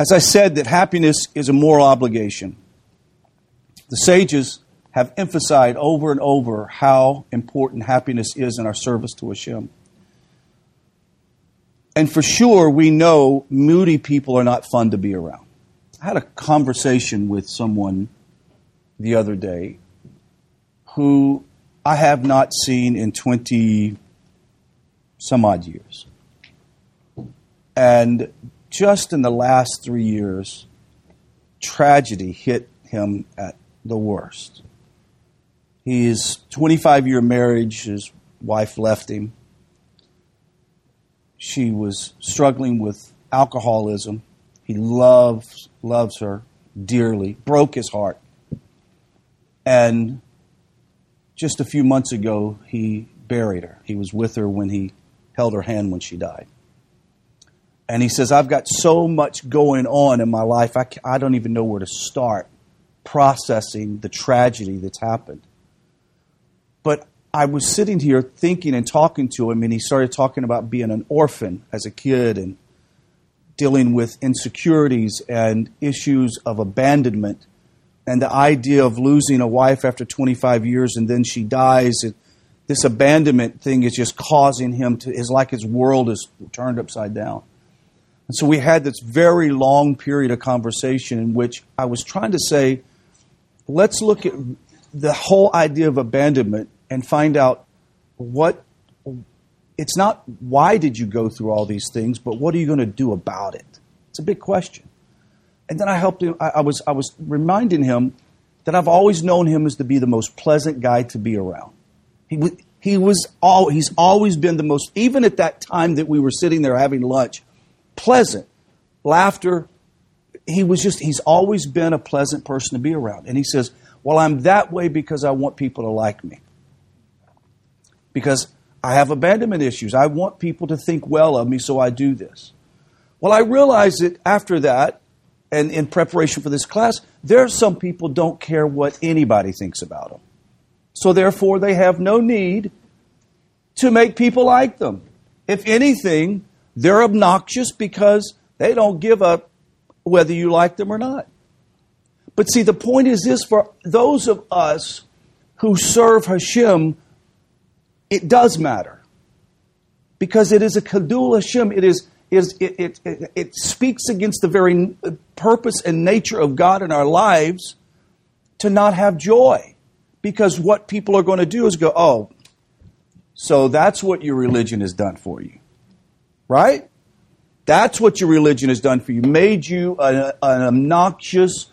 As I said, that happiness is a moral obligation. The sages have emphasized over and over how important happiness is in our service to Hashem. And for sure, we know moody people are not fun to be around. I had a conversation with someone the other day who I have not seen in 20 some odd years. And just in the last three years, tragedy hit him at the worst. His 25 year marriage, his wife left him. She was struggling with alcoholism. He loves loves her dearly, broke his heart. And just a few months ago, he buried her. He was with her when he held her hand when she died. And he says, I've got so much going on in my life, I, I don't even know where to start processing the tragedy that's happened. But I was sitting here thinking and talking to him, and he started talking about being an orphan as a kid and dealing with insecurities and issues of abandonment and the idea of losing a wife after 25 years and then she dies. It, this abandonment thing is just causing him to, is like his world is turned upside down. And so we had this very long period of conversation in which I was trying to say, let's look at the whole idea of abandonment and find out what it's not why did you go through all these things, but what are you going to do about it? It's a big question. And then I helped him. I, I was I was reminding him that I've always known him as to be the most pleasant guy to be around. He was he was all he's always been the most even at that time that we were sitting there having lunch pleasant, laughter. He was just, he's always been a pleasant person to be around. And he says, Well, I'm that way because I want people to like me. Because I have abandonment issues. I want people to think well of me, so I do this. Well, I realized that after that, and in preparation for this class, there are some people don't care what anybody thinks about them. So therefore, they have no need to make people like them. If anything, they're obnoxious because they don't give up whether you like them or not. But see, the point is this for those of us who serve Hashem, it does matter. Because it is a Chillul Hashem. It is is it, it, it, it, speaks against the very purpose and nature of God in our lives to not have joy. Because what people are going to do is go, oh, so that's what your religion has done for you. Right? That's what your religion has done for you. Made you a, an obnoxious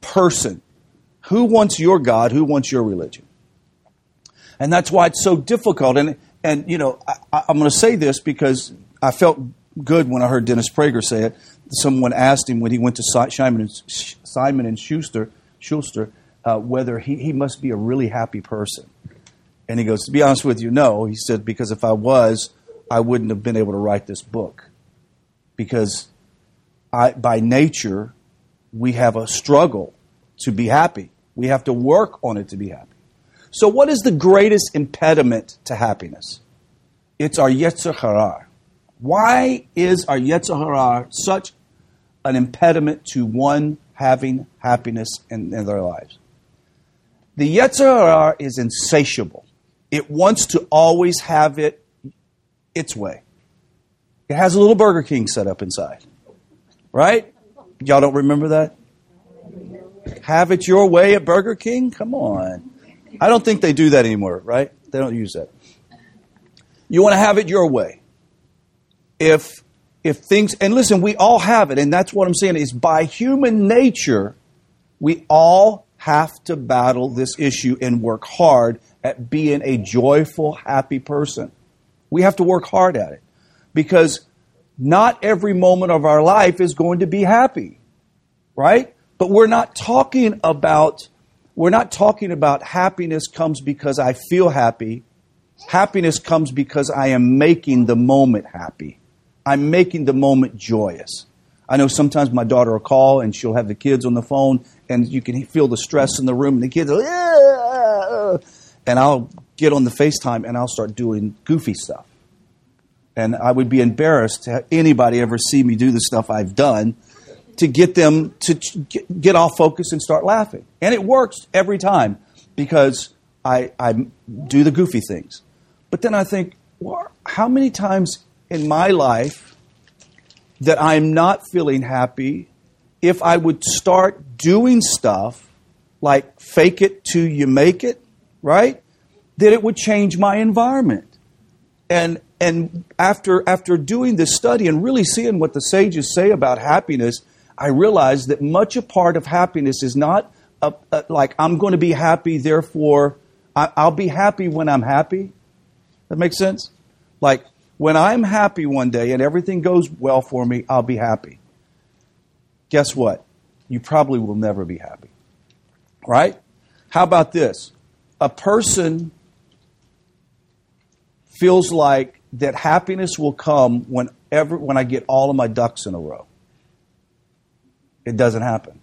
person. Who wants your God? Who wants your religion? And that's why it's so difficult. And, and you know, I, am going to say this because I felt good when I heard Dennis Prager say it. Someone asked him when he went to Simon and, Simon and Schuster, Schuster uh, whether he, he must be a really happy person. And he goes, To be honest with you, no. He said, Because if I was, I wouldn't have been able to write this book because I, by nature, we have a struggle to be happy. We have to work on it to be happy. So, what is the greatest impediment to happiness? It's our Yetzer. Why is our Yetzer such an impediment to one having happiness in, in their lives? The Yetzer is insatiable. It wants to always have it its way. It has a little Burger King set up inside. Right? Y'all don't remember that? Have it your way at Burger King? Come on. I don't think they do that anymore, right? They don't use that. You want to have it your way. If if things and listen, we all have it, and that's what I'm saying is by human nature, we all have to battle this issue and work hard at being a joyful, happy person. We have to work hard at it because not every moment of our life is going to be happy, right? But we're not talking about we're not talking about happiness comes because I feel happy. Happiness comes because I am making the moment happy. I'm making the moment joyous. I know sometimes my daughter will call and she'll have the kids on the phone and you can feel the stress in the room and the kids are, and I'll get on the FaceTime and I'll start doing goofy stuff. And I would be embarrassed to anybody ever see me do the stuff I've done. to get them to get off focus and start laughing. And it works every time because I, I do the goofy things. But then I think, well, how many times in my life that I'm not feeling happy if I would start doing stuff like fake it till you make it, right? That it would change my environment. And and after after doing this study and really seeing what the sages say about happiness, I realized that much a part of happiness is not a, a, like I'm going to be happy, therefore I, I'll be happy when I'm happy. That makes sense? Like when I'm happy one day and everything goes well for me, I'll be happy. Guess what? You probably will never be happy. Right? How about this? A person feels like that happiness will come whenever when I get all of my ducks in a row. It doesn't happen.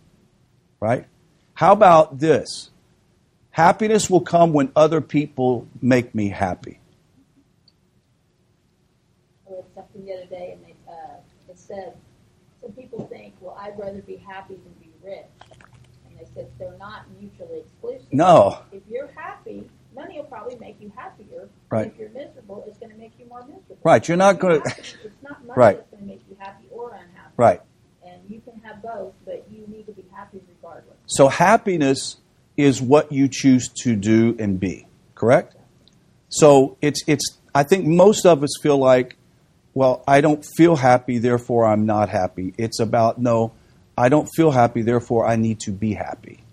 Right? How about this? Happiness will come when other people make me happy. I read something the other day, and they, uh, it said some people think, well, I'd rather be happy than be rich. And they said they're not mutually exclusive. No. If you're happy, money will probably make you happier. Right. If you're miserable, it's going to make you more miserable. Right. You're not going to. It's not money Right. that's going to make you happy or unhappy. Right. And you can have both, but you need to be happy regardless. So happiness is what you choose to do and be, correct? So it's it's I think most of us feel like, well, I don't feel happy, therefore I'm not happy. It's about no, I don't feel happy, therefore I need to be happy.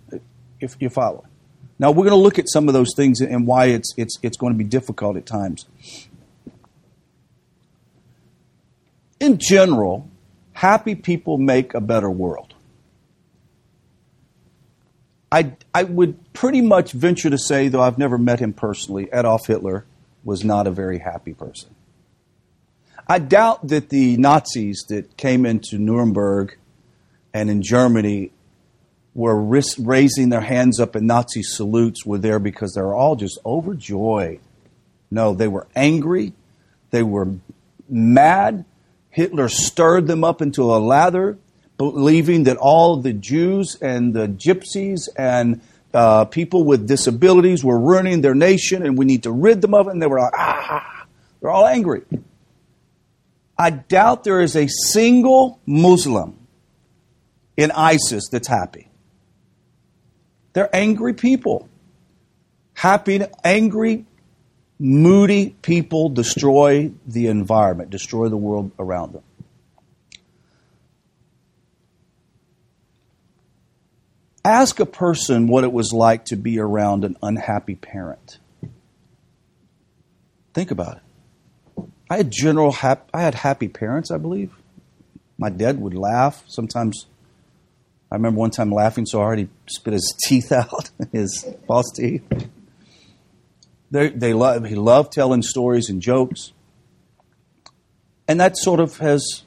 If you follow. Now we're going to look at some of those things and why it's it's it's going to be difficult at times. In general, happy people make a better world. I, I would pretty much venture to say, though I've never met him personally, Adolf Hitler was not a very happy person. I doubt that the Nazis that came into Nuremberg and in Germany were ris- raising their hands up in Nazi salutes were there because they were all just overjoyed. No, they were angry. They were mad. Hitler stirred them up into a lather, believing that all the Jews and the gypsies and uh, people with disabilities were ruining their nation and we need to rid them of it. And they were like, ah, they're all angry. I doubt there is a single Muslim in ISIS that's happy. They're angry people. Happy, angry, moody people destroy the environment, destroy the world around them. Ask a person what it was like to be around an unhappy parent. Think about it. I had general hap- I had happy parents, I believe. My dad would laugh. Sometimes I remember one time laughing so hard he spit his teeth out, his false teeth. They, they love, he loved telling stories and jokes. And that sort of has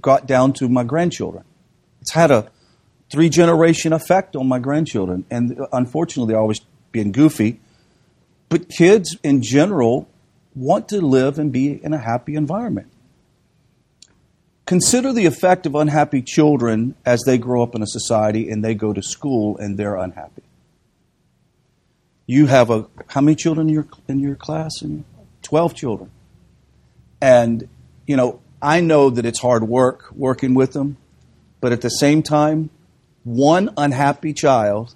got down to my grandchildren. It's had a three generation effect on my grandchildren. And uh, unfortunately, they're always being goofy. But kids in general want to live and be in a happy environment. Consider the effect of unhappy children as they grow up in a society and they go to school and they're unhappy. You have a how many children in your in your class? And twelve children. And you know, I know that it's hard work working with them, but at the same time, one unhappy child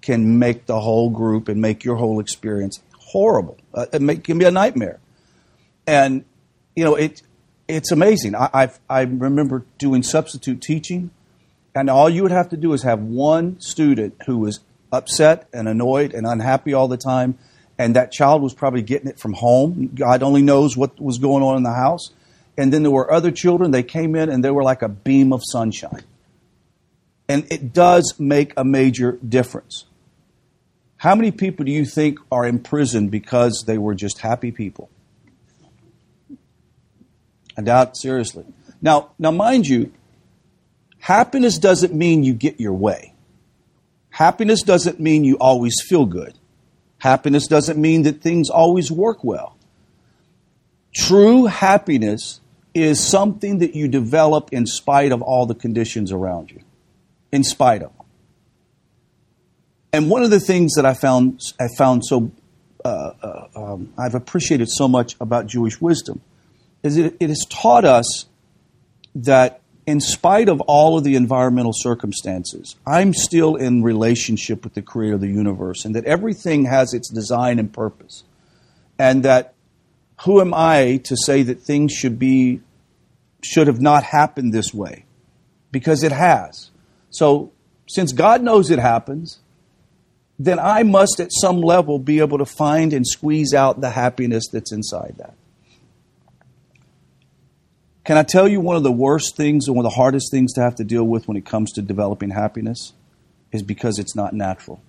can make the whole group and make your whole experience horrible. Uh, it may, can be a nightmare. And you know, it it's amazing. I I've, I remember doing substitute teaching, and all you would have to do is have one student who was upset and annoyed and unhappy all the time, and that child was probably getting it from home. God only knows what was going on in the house. And then there were other children. They came in and they were like a beam of sunshine. And it does make a major difference. How many people do you think are imprisoned because they were just happy people? I doubt seriously. Now, now mind you, happiness doesn't mean you get your way. Happiness doesn't mean you always feel good. Happiness doesn't mean that things always work well. True happiness is something that you develop in spite of all the conditions around you. In spite of. And one of the things that I found I found so uh, uh, um, I've appreciated so much about Jewish wisdom is it, it has taught us that in spite of all of the environmental circumstances, I'm still in relationship with the creator of the universe and that everything has its design and purpose. And that who am I to say that things should be should have not happened this way? Because it has. So since God knows it happens, then I must at some level be able to find and squeeze out the happiness that's inside that. Can I tell you one of the worst things and one of the hardest things to have to deal with when it comes to developing happiness is because it's not natural.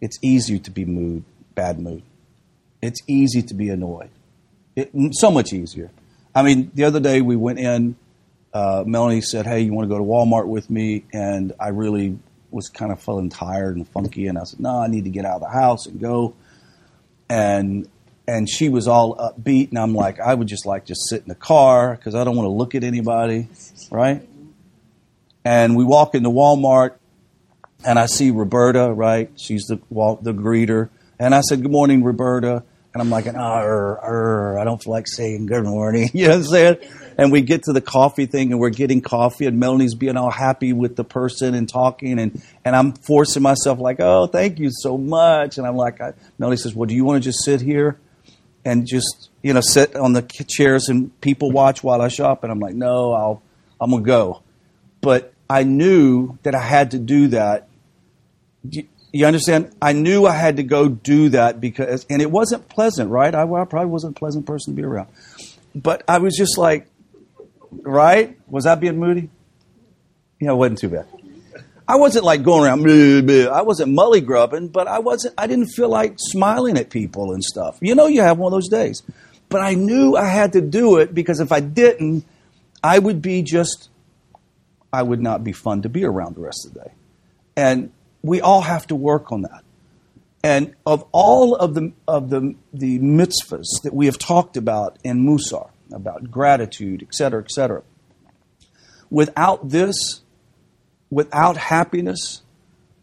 It's easy to be mood, bad mood. It's easy to be annoyed. It, so much easier. I mean, the other day we went in. Uh, Melanie said, "Hey, you want to go to Walmart with me?" And I really was kind of feeling tired and funky, and I said, "No, I need to get out of the house and go." And and she was all upbeat, and I'm like, I would just like just sit in the car because I don't want to look at anybody, right? And we walk into Walmart, and I see Roberta, right? She's the the greeter, and I said, "Good morning, Roberta." And I'm like, oh, I don't feel like saying good morning. you know what I'm saying? And we get to the coffee thing and we're getting coffee and Melanie's being all happy with the person and talking and, and I'm forcing myself like, oh, thank you so much. And I'm like, I, Melanie says, well, do you want to just sit here and just, you know, sit on the chairs and people watch while I shop? And I'm like, no, I'll, I'm to go. But I knew that I had to do that you understand? I knew I had to go do that because, and it wasn't pleasant, right? I, I probably wasn't a pleasant person to be around. But I was just like, right? Was I being moody? Yeah, it wasn't too bad. I wasn't like going around, bleh, bleh. I wasn't mully grubbing, but I wasn't, I didn't feel like smiling at people and stuff. You know, you have one of those days. But I knew I had to do it because if I didn't, I would be just, I would not be fun to be around the rest of the day. And we all have to work on that. And of all of the, of the, the mitzvahs that we have talked about in Mussar, about gratitude, et cetera, et cetera, without this, without happiness,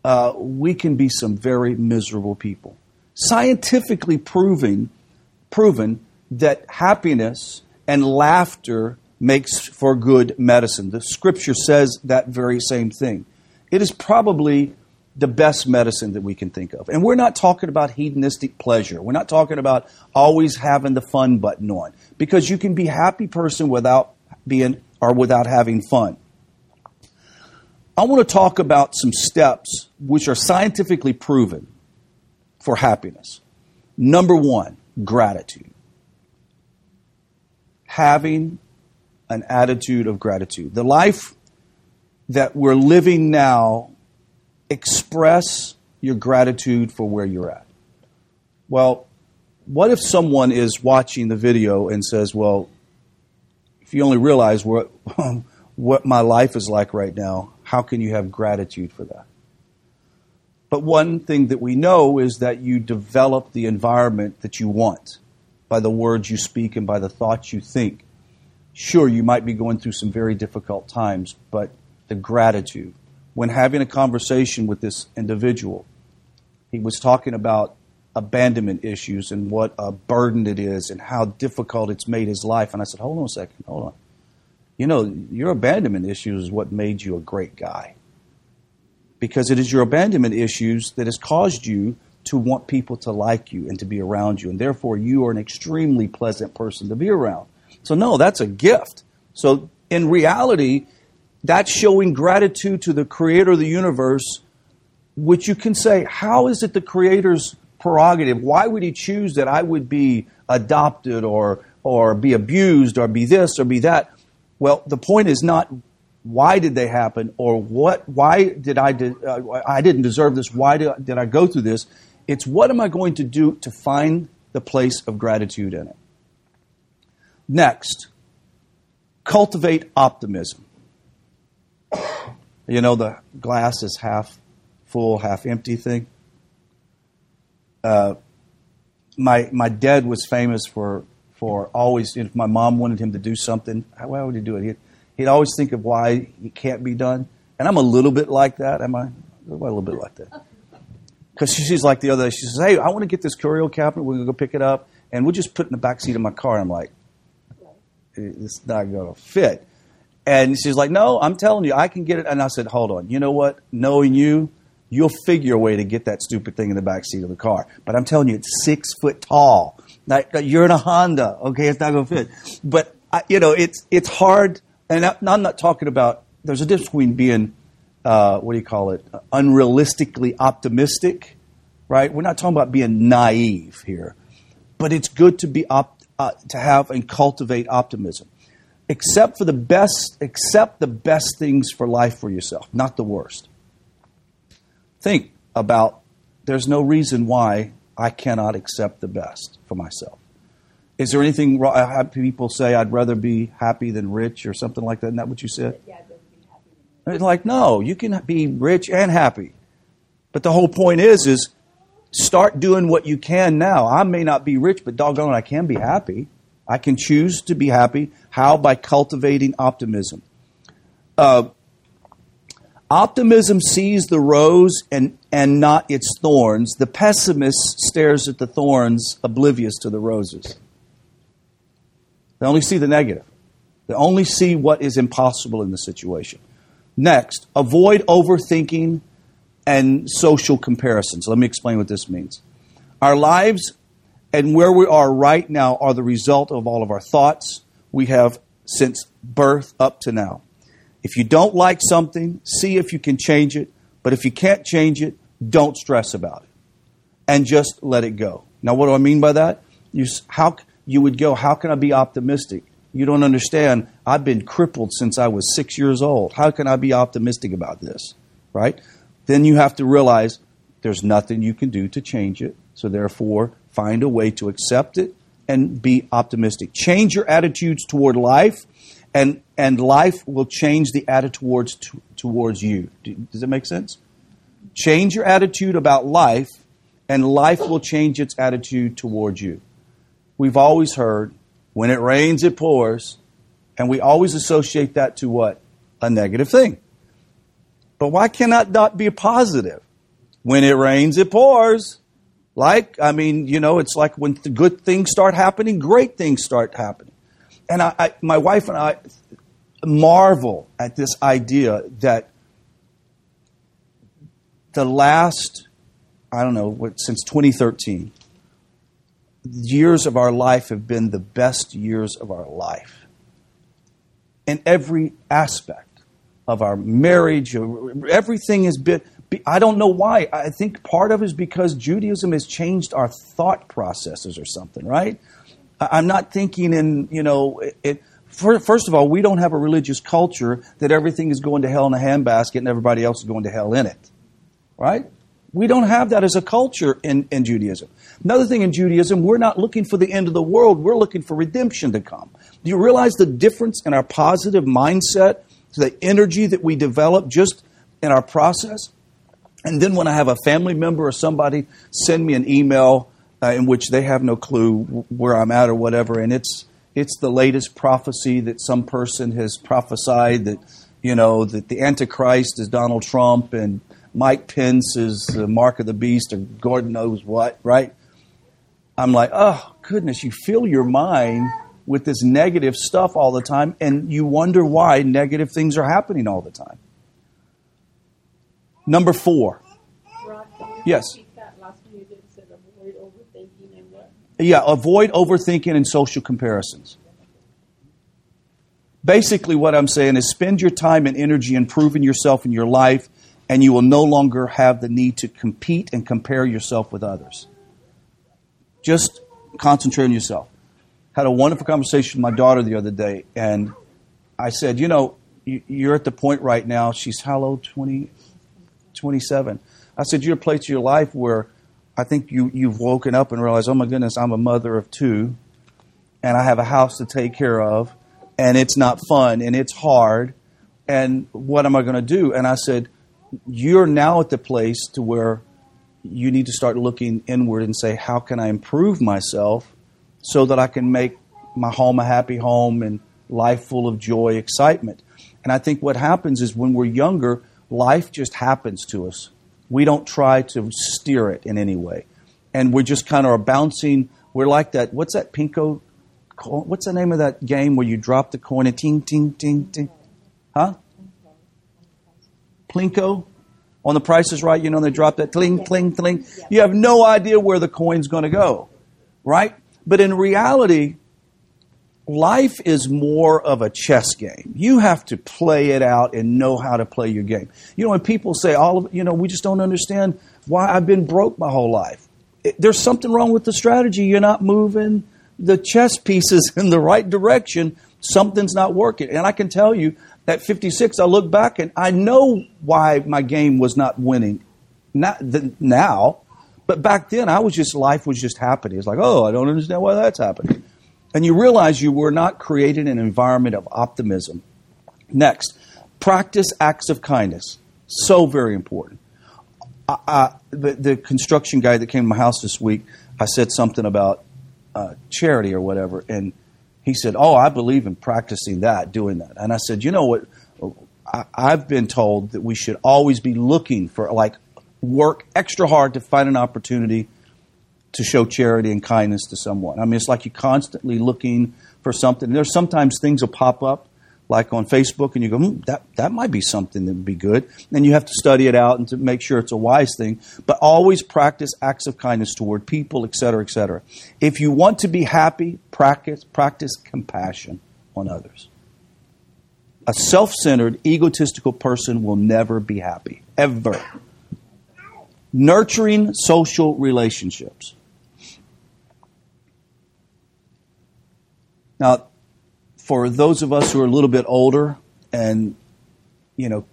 uh, we can be some very miserable people. Scientifically proving, proven that happiness and laughter makes for good medicine. The scripture says that very same thing. It is probably the best medicine that we can think of. And we're not talking about hedonistic pleasure. We're not talking about always having the fun button on because you can be a happy person without being or without having fun. I want to talk about some steps which are scientifically proven for happiness. Number 1, gratitude. Having an attitude of gratitude. The life that we're living now express your gratitude for where you're at. Well, what if someone is watching the video and says, Well, if you only realize what, what my life is like right now, how can you have gratitude for that? But one thing that we know is that you develop the environment that you want by the words you speak and by the thoughts you think. Sure, you might be going through some very difficult times, but the gratitude, when having a conversation with this individual, he was talking about abandonment issues and what a burden it is and how difficult it's made his life. And I said, hold on a second, hold on. You know, your abandonment issues is what made you a great guy. Because it is your abandonment issues that has caused you to want people to like you and to be around you. And therefore, you are an extremely pleasant person to be around. So, no, that's a gift. So, in reality, that's showing gratitude to the creator of the universe, which you can say, how is it the creator's prerogative? Why would he choose that I would be adopted or, or be abused or be this or be that? Well, the point is not why did they happen or what, why did I, de- uh, I didn't deserve this, why did, did I go through this? It's what am I going to do to find the place of gratitude in it? Next, cultivate optimism. You know, the glass is half full, half empty thing. Uh, my my dad was famous for for always, if my mom wanted him to do something, why would he do it? He'd, he'd always think of why it can't be done. And I'm a little bit like that. Am I? A little bit like that. Because she's like the other day. She says, "Hey, I want to get this curio cabinet. We're gonna go pick it up, and we'll just put it in the back seat of my car." And I'm like, "It's not gonna fit." And she's like, "No, I'm telling you, I can get it." And I said, "Hold on. You know what? Knowing you, you'll figure a way to get that stupid thing in the back seat of the car. But I'm telling you, it's six foot tall. Like, you're in a Honda. Okay, it's not gonna fit. But I, you know, it's it's hard. And I, I'm not talking about. There's a difference between being uh, what do you call it? Unrealistically optimistic, right? We're not talking about being naive here, but it's good to be op- uh, to have and cultivate optimism. Accept for the best, accept the best things for life for yourself, not the worst. Think about there's no reason why I cannot accept the best for myself. Is there anything wrong? Have people say I'd rather be happy than rich or something like that. Isn't that what you said? Yeah, I'd rather be happy than It's like, no, you can be rich and happy. But the whole point is, is start doing what you can now. I may not be rich, but doggone I can be happy. I can choose to be happy. How? By cultivating optimism. Uh, optimism sees the rose and, and not its thorns. The pessimist stares at the thorns, oblivious to the roses. They only see the negative. They only see what is impossible in the situation. Next, avoid overthinking and social comparisons. Let me explain what this means. Our lives and where we are right now are the result of all of our thoughts we have since birth up to now. If you don't like something, see if you can change it. But if you can't change it, don't stress about it and just let it go. Now, what do I mean by that? You, how, you would go, How can I be optimistic? You don't understand. I've been crippled since I was six years old. How can I be optimistic about this? Right? Then you have to realize there's nothing you can do to change it. So, therefore, find a way to accept it and be optimistic. Change your attitudes toward life, and, and life will change the attitude towards, towards you. Does that make sense? Change your attitude about life, and life will change its attitude towards you. We've always heard, when it rains, it pours, and we always associate that to what? A negative thing. But why cannot not be positive? When it rains, it pours. Like, I mean, you know, it's like when good things start happening, great things start happening. And I, I, my wife and I marvel at this idea that the last, I don't know, what, since 2013, years of our life have been the best years of our life in every aspect of our marriage. Everything has been. I don't know why. I think part of it is because Judaism has changed our thought processes or something, right? I'm not thinking in, you know, it, first of all, we don't have a religious culture that everything is going to hell in a handbasket and everybody else is going to hell in it, right? We don't have that as a culture in, in Judaism. Another thing in Judaism, we're not looking for the end of the world, we're looking for redemption to come. Do you realize the difference in our positive mindset, the energy that we develop just in our process? And then when I have a family member or somebody send me an email uh, in which they have no clue where I'm at or whatever, and it's it's the latest prophecy that some person has prophesied that you know that the Antichrist is Donald Trump and Mike Pence is the mark of the beast or God knows what, right? I'm like, oh goodness, you fill your mind with this negative stuff all the time, and you wonder why negative things are happening all the time. Number four. Rod, can you Yes. Yeah, avoid overthinking and social comparisons. Basically, what I'm saying is spend your time and energy improving yourself in your life, and you will no longer have the need to compete and compare yourself with others. Just concentrate on yourself. Had a wonderful conversation with my daughter the other day, and I said, You know, you- you're at the point right now, she's how old? 20, 27. I said, You're a place in your life where I think you, you've woken up and realized, oh my goodness, I'm a mother of two, and I have a house to take care of, and it's not fun, and it's hard, and what am I going to do? And I said, You're now at the place to where you need to start looking inward and say, How can I improve myself so that I can make my home a happy home and life full of joy, excitement. And I think what happens is when we're younger, life just happens to us. We don't try to steer it in any way. And we're just kind of bouncing. We're like that. What's that Pinko? What's the name of that game where you drop the coin and ting, ting, ting, ting? Huh? Plinko? On the Price is Right, you know, they drop that cling, cling, cling. You have no idea where the coin's going to go, right? But in reality, life is more of a chess game. You have to play it out and know how to play your game. You know, when people say, all of, you know, we just don't understand why I've been broke my whole life. It, there's something wrong with the strategy. You're not moving the chess pieces in the right direction. Something's not working. And I can tell you, at 56, I look back and I know why my game was not winning. Not the, now, but back then, I was just life was just happening. It's like, oh, I don't understand why that's happening. And you realize you were not creating an environment of optimism. Next, practice acts of kindness. So very important. I, I, the, the, construction guy that came to my house this week, I said something about uh, charity or whatever, and he said, Oh, I believe in practicing that, doing that. And I said, You know what? I, I've been told that we should always be looking for, like, work extra hard to find an opportunity to show charity and kindness to someone. I mean, it's like you're constantly looking for something. There's sometimes things will pop up, like on Facebook, and you go, hmm, that, that might be something that would be good. And you have to study it out and to make sure it's a wise thing. But always practice acts of kindness toward people, etc., etc. If you want to be happy, practice, practice compassion on others. A self centered, egotistical person will never be happy, ever. Nurturing social relationships. Now, for those of us who are a little bit older and, you know,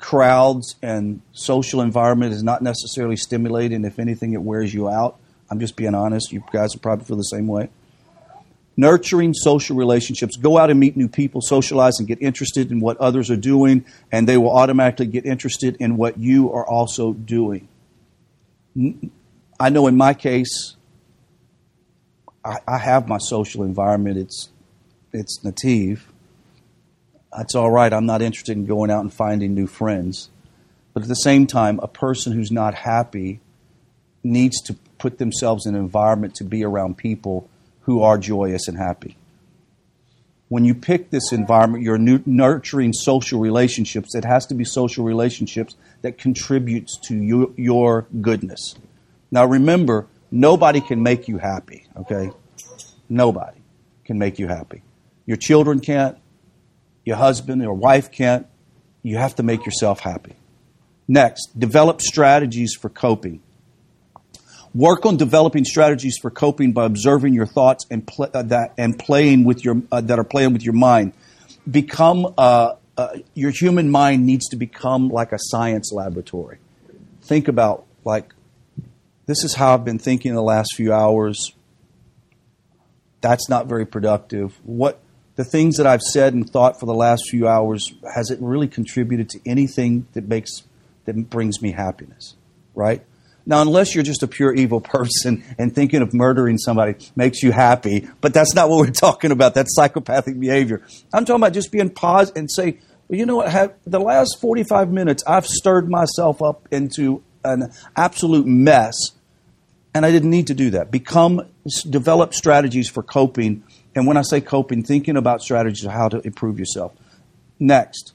crowds and social environment is not necessarily stimulating. If anything, it wears you out. I'm just being honest. You guys probably feel the same way. Nurturing social relationships. Go out and meet new people, socialize, and get interested in what others are doing, and they will automatically get interested in what you are also doing. I know in my case, I, I have my social environment. It's it's native. That's all right. I'm not interested in going out and finding new friends. But at the same time, a person who's not happy needs to put themselves in an environment to be around people who are joyous and happy. When you pick this environment, you're nurturing social relationships. It has to be social relationships that contributes to your goodness. Now remember, nobody can make you happy, okay? Nobody can make you happy. Your children can't, your husband your wife can't. You have to make yourself happy. Next, develop strategies for coping. Work on developing strategies for coping by observing your thoughts and pl- uh, that and playing with your uh, that are playing with your mind. Become uh, uh, your human mind needs to become like a science laboratory. Think about like this is how I've been thinking the last few hours. That's not very productive. What the things that I've said and thought for the last few hours has it really contributed to anything that makes that brings me happiness? Right? Now, unless you're just a pure evil person and thinking of murdering somebody makes you happy, but that's not what we're talking about. That's psychopathic behavior. I'm talking about just being paused and say, well, you know what? Have, the last 45 minutes, I've stirred myself up into an absolute mess and I didn't need to do that. Become, develop strategies for coping. And when I say coping, thinking about strategies of how to improve yourself. Next,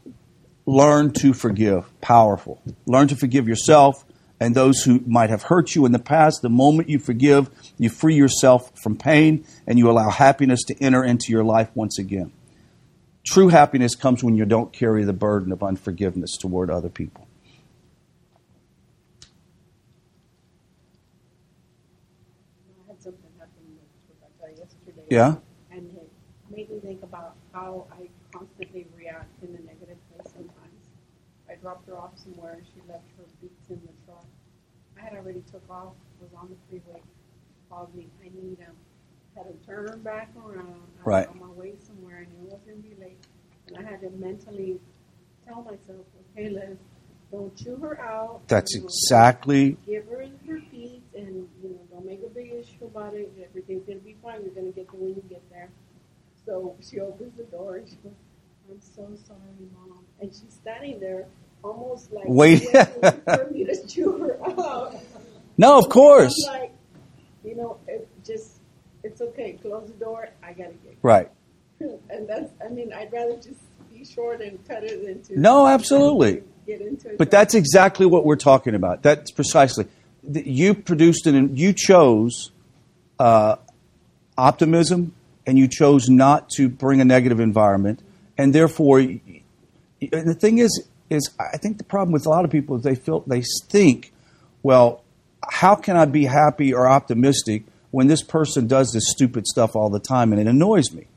learn to forgive. Powerful. Learn to forgive yourself and those who might have hurt you in the past. The moment you forgive, you free yourself from pain and you allow happiness to enter into your life once again. True happiness comes when you don't carry the burden of unforgiveness toward other people. Yeah. And it made me think about how I constantly react in a negative way sometimes. I dropped her off somewhere, she left her beats in the truck. I had already took off, was on the freeway, called me, I need him. Had to turn back around. I right. was on my way somewhere, I knew I was going to be late. And I had to mentally tell myself, okay, Liz, don't chew her out. That's exactly. Give her her feet and, don't make a big issue about it. Everything's going to be fine. You're going to get there when you get there. So she opens the door and she goes, I'm so sorry, mom. And she's standing there almost like Wait. waiting for me to chew her out. No, of course. Like, you know, it just, it's okay. Close the door. I gotta get. Right. And that's, I mean, I'd rather just be short and cut it into. No, absolutely. Get into it. But that's exactly what we're talking about. That's precisely. You produced an, you chose uh, optimism, and you chose not to bring a negative environment, and therefore, and the thing is, is I think the problem with a lot of people is they feel they think, well, how can I be happy or optimistic when this person does this stupid stuff all the time, and it annoys me?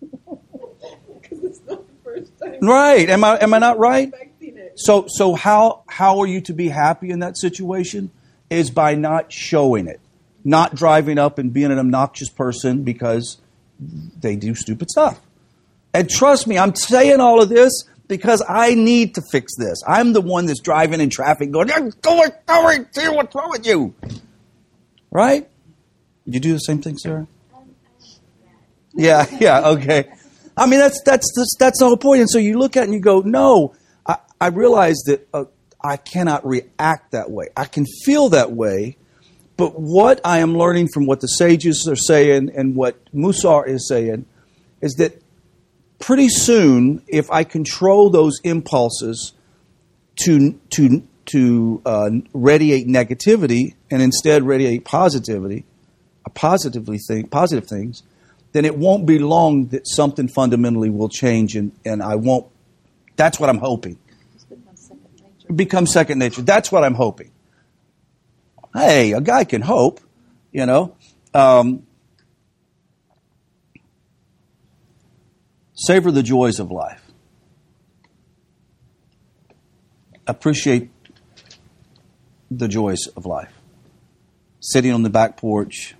Because it's not the first time. Right? Am I am I not right? So, so how how are you to be happy in that situation? Is by not showing it, not driving up and being an obnoxious person because they do stupid stuff. And trust me, I'm saying all of this because I need to fix this. I'm the one that's driving in traffic, going, "Yeah, "Go it, go it, see what's wrong with you." Right? You do the same thing, Sarah? Yeah, yeah, okay. I mean, that's that's that's, that's the whole point. And so you look at it and you go, no, I, I realize that uh, I cannot react that way. I can feel that way, but what I am learning from what the sages are saying and what Mussar is saying is that pretty soon, if I control those impulses to to to uh, radiate negativity and instead radiate positivity, a positively think positive things, then it won't be long that something fundamentally will change, and, and I won't. That's what I'm hoping. It's become second nature. Become second nature. That's what I'm hoping. Hey, a guy can hope, you know. Um, savor the joys of life. Appreciate the joys of life. Sitting on the back porch,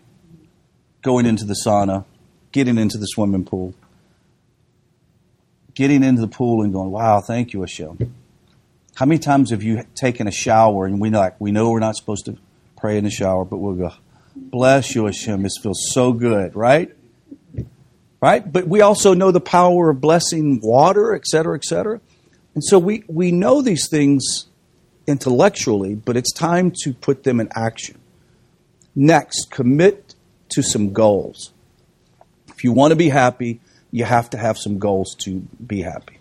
going into the sauna, getting into the swimming pool, getting into the pool and going, wow, thank you, Hashem. How many times have you taken a shower and we like we know we're not supposed to pray in the shower, but we'll go, bless you, Hashem. This feels so good, right? Right? But we also know the power of blessing water, et cetera, et cetera. And so we, we know these things intellectually, but it's time to put them in action. Next, commit to some goals. If you want to be happy, you have to have some goals to be happy.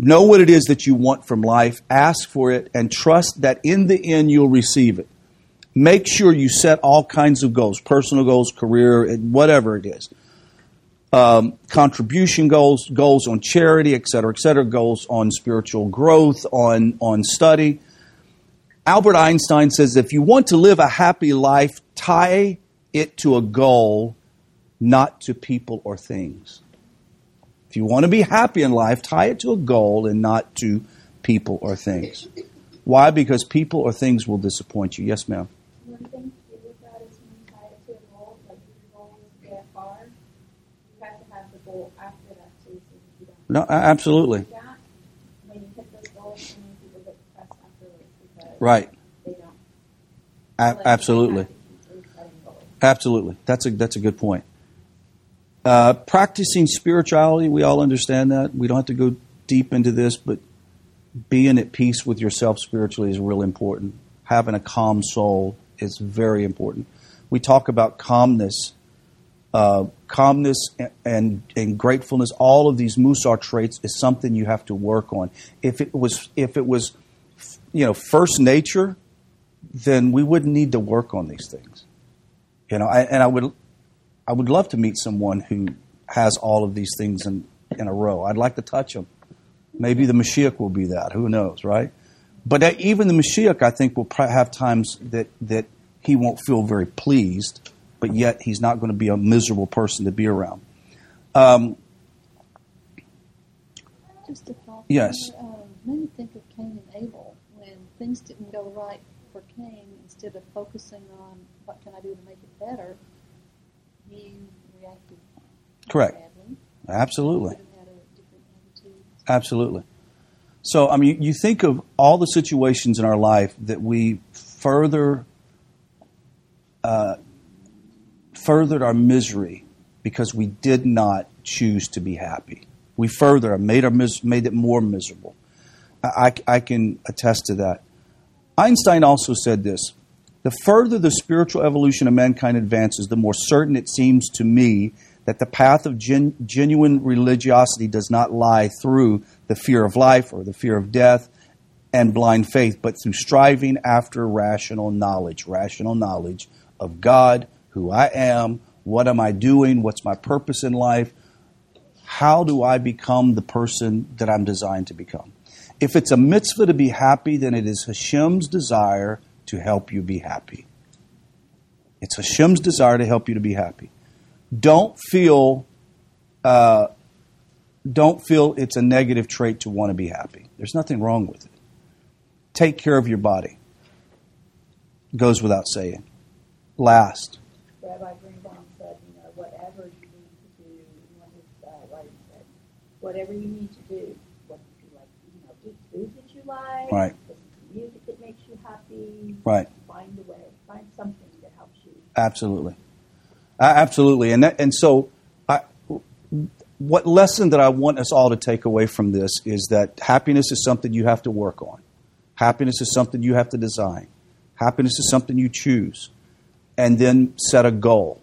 Know what it is that you want from life, ask for it, and trust that in the end you'll receive it. Make sure you set all kinds of goals personal goals, career, whatever it is. Um, contribution goals, goals on charity, et cetera, et cetera, goals on spiritual growth, on, on study. Albert Einstein says if you want to live a happy life, tie it to a goal, not to people or things. If you want to be happy in life, tie it to a goal and not to people or things. Why? Because people or things will disappoint you. Yes, ma'am. One thing to do with that is when you tie it to a goal, like your goal is to get far, you have to have the goal after that too, so that you don't No, absolutely. do that. When you hit those goals, so many people get depressed afterwards because Right. A- feel like they absolutely. have to keep setting goals. Absolutely. That's a that's a good point. Uh, practicing spirituality, we all understand that. We don't have to go deep into this, but being at peace with yourself spiritually is real important. Having a calm soul is very important. We talk about calmness, uh, calmness and, and and gratefulness. All of these Mussar traits is something you have to work on. If it was if it was, you know, first nature, then we wouldn't need to work on these things. You know, I, and I would, I would love to meet someone who has all of these things in, in a row. I'd like to touch them. Maybe the Mashiach will be that. Who knows, right? But uh, even the Mashiach, I think, will probably have times that that he won't feel very pleased, but yet he's not going to be a miserable person to be around. Um, Just. Yes. made me think of Cain and Abel when things didn't go right for Cain. Instead of focusing on what can I do to make it better, reacted correct. badly. Absolutely. Absolutely. So, I mean, you think of all the situations in our life that we further uh, furthered our misery because we did not choose to be happy. We further made, our mis- made it more miserable. I, I can attest to that. Einstein also said this The further the spiritual evolution of mankind advances, the more certain it seems to me that the path of gen- genuine religiosity does not lie through the fear of life or the fear of death and blind faith, but through striving after rational knowledge, rational knowledge of God, who I am, what am I doing, what's my purpose in life, how do I become the person that I'm designed to become. If it's a mitzvah to be happy, then it is Hashem's desire to help you be happy. It's Hashem's desire to help you to be happy. Don't feel, uh, don't feel it's a negative trait to want to be happy. There's nothing wrong with it. Take care of your body. Goes without saying. Last, Rabbi Greenbaum said, you know, whatever you need to do, of his uh, writers said, whatever you need to do, what you like, you know, eat food that you like, Right. listen to music that makes you happy, Right. find a way, find something that helps you. Absolutely, absolutely, and that, and so, I, what lesson that I want us all to take away from this is that happiness is something you have to work on. Happiness is something you have to design. Happiness is something you choose, and then set a goal.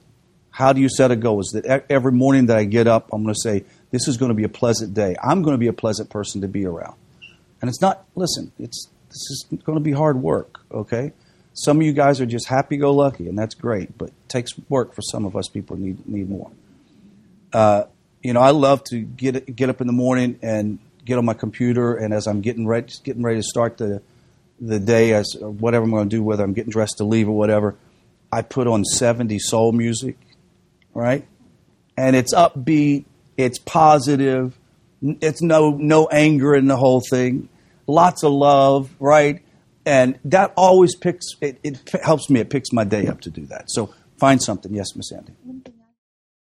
How do you set a goal? Is that every morning that I get up, I'm going to say, "This is going to be a pleasant day. I'm going to be a pleasant person to be around." And it's not. Listen, it's this is going to be hard work. Okay, some of you guys are just happy-go-lucky, and that's great. But it takes work for some of us people need need more. Uh, you know, I love to get get up in the morning and get on my computer, and as I'm getting ready, getting ready to start the the day, as whatever I'm going to do, whether I'm getting dressed to leave or whatever, I put on 70 soul music, right? And it's upbeat, it's positive, it's no no anger in the whole thing, lots of love, right? And that always picks it, it helps me. It picks my day up to do that. So find something. Yes, Miss Andy.